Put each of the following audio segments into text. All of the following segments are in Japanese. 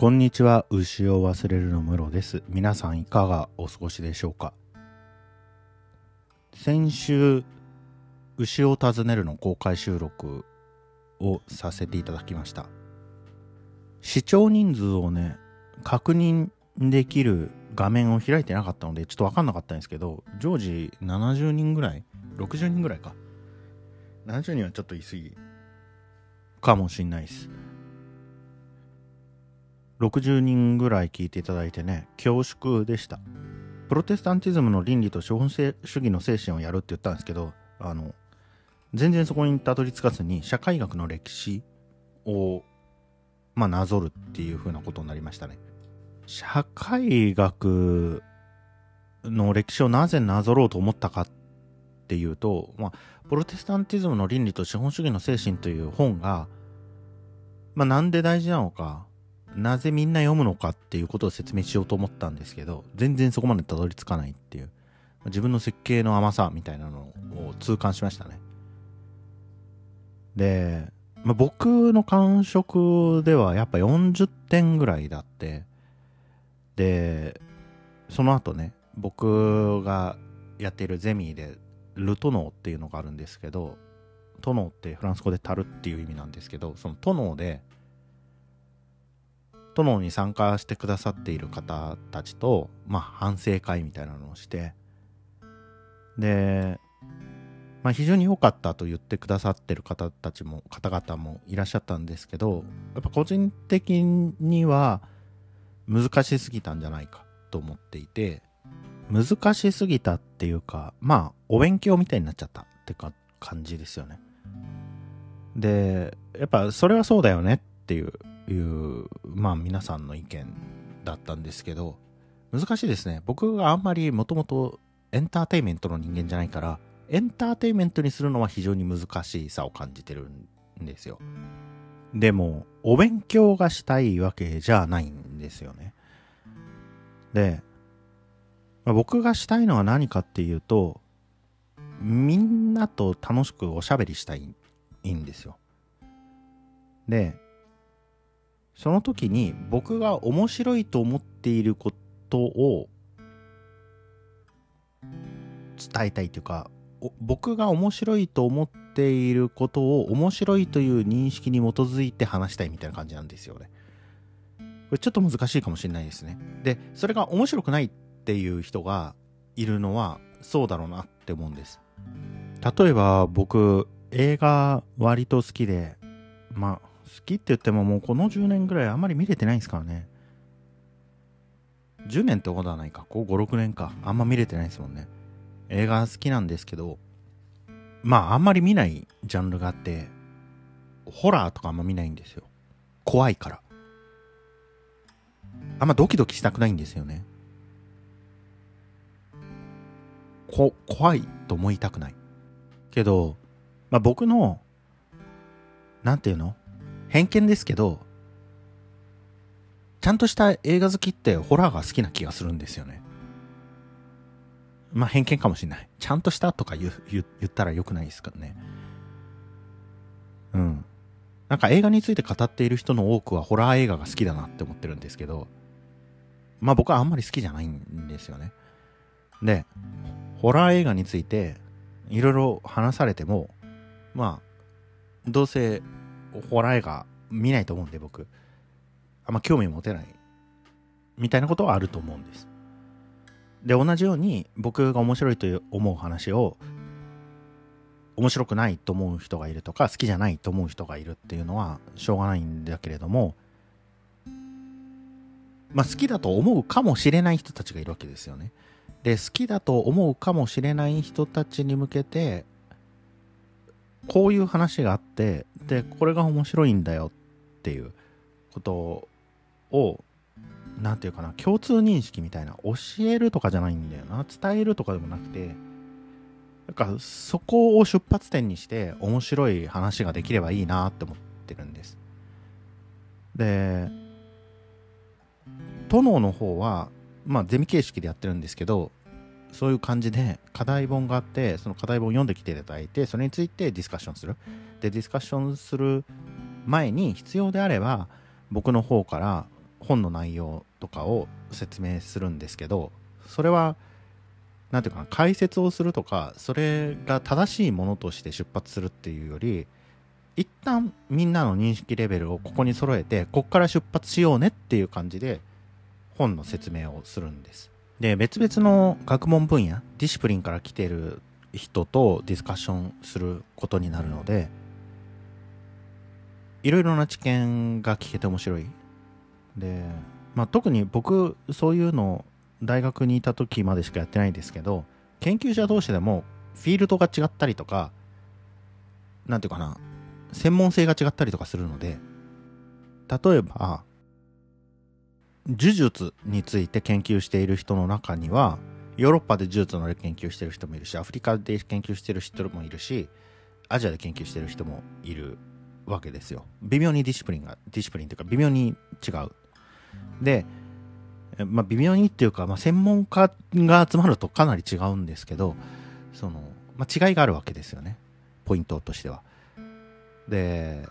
こんにちは。牛を忘れるのムロです。皆さんいかがお過ごしでしょうか？先週牛を訪ねるの公開収録をさせていただきました。視聴人数をね確認できる画面を開いてなかったのでちょっと分かんなかったんですけど常時70人ぐらい60人ぐらいか。70人はちょっと言い過ぎかもしんないです。60人ぐらい聞いていただいてね恐縮でした。プロテスタンティズムの倫理と資本主義の精神をやるって言ったんですけどあの全然そこにたどり着かずに社会学の歴史をまあなぞるっていう風なことになりましたね。社会学の歴史をなぜなぞろうと思ったかっていうと、まあ、プロテスタンティズムの倫理と資本主義の精神という本が、まあ、なんで大事なのかなぜみんな読むのかっていうことを説明しようと思ったんですけど、全然そこまでたどり着かないっていう、自分の設計の甘さみたいなのを痛感しましたね。で、まあ、僕の感触ではやっぱ40点ぐらいだって、で、その後ね、僕がやっているゼミで、ルトノーっていうのがあるんですけど、トノーってフランス語で樽っていう意味なんですけど、そのトノーで、殿に参加してくださっている方たちと、まあ、反省会みたいなのをしてで、まあ、非常に良かったと言ってくださってる方たちも方々もいらっしゃったんですけどやっぱ個人的には難しすぎたんじゃないかと思っていて難しすぎたっていうかまあお勉強みたいになっちゃったってか感じですよねでやっぱそれはそうだよねっていういうまあ皆さんの意見だったんですけど難しいですね。僕があんまりもともとエンターテインメントの人間じゃないからエンターテインメントにするのは非常に難しさを感じてるんですよ。でもお勉強がしたいわけじゃないんですよね。で、僕がしたいのは何かっていうとみんなと楽しくおしゃべりしたいんですよ。でその時に僕が面白いと思っていることを伝えたいというか僕が面白いと思っていることを面白いという認識に基づいて話したいみたいな感じなんですよね。これちょっと難しいかもしれないですね。で、それが面白くないっていう人がいるのはそうだろうなって思うんです。例えば僕映画割と好きでまあ好きって言ってももうこの10年ぐらいあんまり見れてないんですからね。10年ってことはないか。こう5、6年か。あんま見れてないですもんね。映画好きなんですけど、まああんまり見ないジャンルがあって、ホラーとかあんま見ないんですよ。怖いから。あんまドキドキしたくないんですよね。こ、怖いと思いたくない。けど、まあ僕の、なんていうの？偏見ですけど、ちゃんとした映画好きってホラーが好きな気がするんですよね。まあ偏見かもしれない。ちゃんとしたとか言言ったら良くないですからね。うん。なんか映画について語っている人の多くはホラー映画が好きだなって思ってるんですけど、まあ僕はあんまり好きじゃないんですよね。で、ホラー映画についていろいろ話されても、まあ、どうせホラー映画見ないと思うんで僕。あんま興味持てないみたいなことはあると思うんです。で同じように僕が面白いと思う話を面白くないと思う人がいるとか好きじゃないと思う人がいるっていうのはしょうがないんだけれどもまあ好きだと思うかもしれない人たちがいるわけですよね。で好きだと思うかもしれない人たちに向けてこういう話があってでこれが面白いんだよっていうことを何て言うかな共通認識みたいな教えるとかじゃないんだよな。伝えるとかでもなくてなんかそこを出発点にして面白い話ができればいいなって思ってるんです。で殿の方はまあゼミ形式でやってるんですけどそういう感じで課題本があってその課題本を読んできていただいてそれについてディスカッションする。でディスカッションする前に必要であれば僕の方から本の内容とかを説明するんですけどそれは何ていうかな解説をするとかそれが正しいものとして出発するっていうより一旦みんなの認識レベルをここに揃えてこっから出発しようねっていう感じで本の説明をするんです。で別々の学問分野ディシプリンから来てる人とディスカッションすることになるのでいろいろな知見が聞けて面白い。で、まあ、特に僕そういうの大学にいた時までしかやってないんですけど研究者同士でもフィールドが違ったりとか何ていうかな専門性が違ったりとかするので例えば呪術について研究している人の中にはヨーロッパで呪術の研究してる人もいるしアフリカで研究してる人もいるしアジアで研究してる人もいるわけですよ。微妙にディシプリンがディシプリンというか微妙に違う。でまあ微妙にっていうか、まあ、専門家が集まるとかなり違うんですけどその、まあ、違いがあるわけですよね。ポイントとしては。で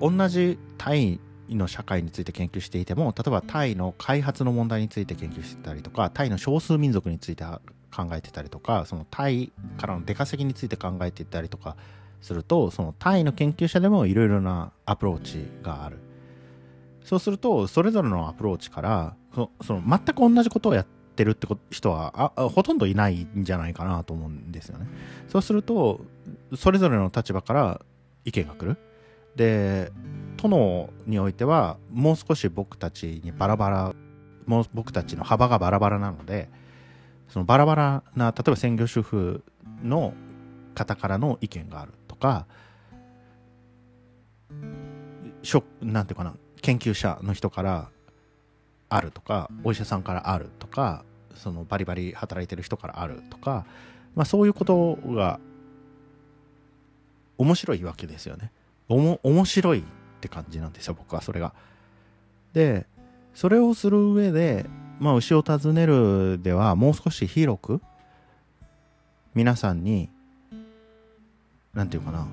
同じタイの社会について研究していても例えばタイの開発の問題について研究してたりとかタイの少数民族について考えてたりとかそのタイからの出稼ぎについて考えていたりとかするとそのタイの研究者でもいろいろなアプローチがある。そうするとそれぞれのアプローチからその全く同じことをやってるって人はあほとんどいないんじゃないかなと思うんですよね。そうするとそれぞれの立場から意見が来る。で殿においてはもう少し僕たちにバラバラもう僕たちの幅がバラバラなのでそのバラバラな例えば専業主婦の方からの意見があるとかしょなんていうかな研究者の人からあるとかお医者さんからあるとかそのバリバリ働いてる人からあるとか、まあ、そういうことが面白いわけですよね。おも面白いって感じなんですよ僕はそれが。でそれをする上でまあ牛を尋ねるではもう少し広く皆さんに何て言うかな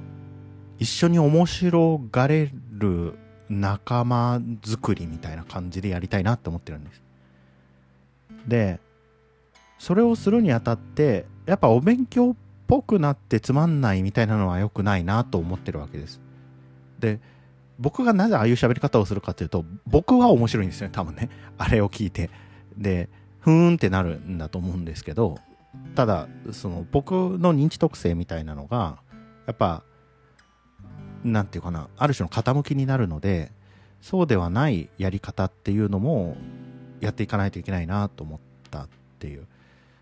一緒に面白がれる仲間作りみたいな感じでやりたいなって思ってるんです。でそれをするにあたってやっぱお勉強っぽくなってつまんないみたいなのは良くないなと思ってるわけです。で僕がなぜああいう喋り方をするかというと僕は面白いんですよね多分ね。あれを聞いて。でふーんってなるんだと思うんですけどただその僕の認知特性みたいなのがやっぱなんていうかなある種の傾きになるのでそうではないやり方っていうのもやっていかないといけないなと思ったっていう。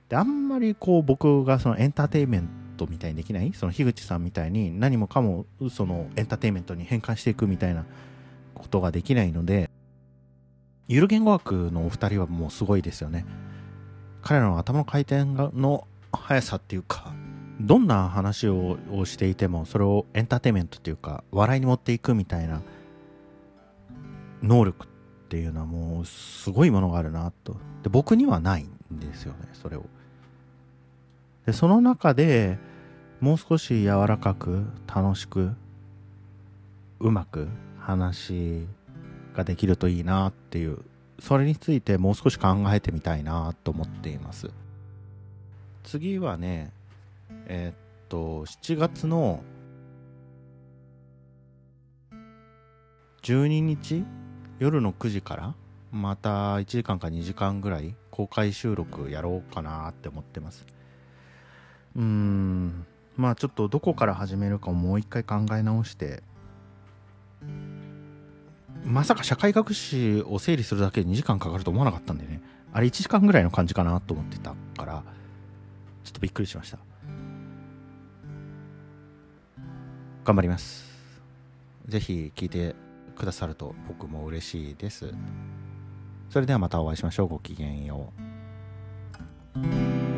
であんまりこう僕がそのエンターテインメントトみたいにできない？その樋口さんみたいに何もかもそのエンターテインメントに変換していくみたいなことができないのでゆる言語学のお二人はもうすごいですよね。彼らの頭の回転の速さっていうかどんな話をしていてもそれをエンターテインメントっていうか笑いに持っていくみたいな能力っていうのはもうすごいものがあるなと。で僕にはないんですよねそれを。でその中でもう少し柔らかく楽しくうまく話ができるといいなっていう。それについてもう少し考えてみたいなと思っています。次はねえー、っと7月の12日夜の9時からまた1時間か2時間ぐらい公開収録やろうかなって思ってます。うーん。まあちょっとどこから始めるかをもう一回考え直して。まさか社会学史を整理するだけで2時間かかると思わなかったんでね。あれ1時間ぐらいの感じかなと思ってたからちょっとびっくりしました。頑張ります。ぜひ聞いてくださると僕も嬉しいです。それではまたお会いしましょう。ごきげんよう。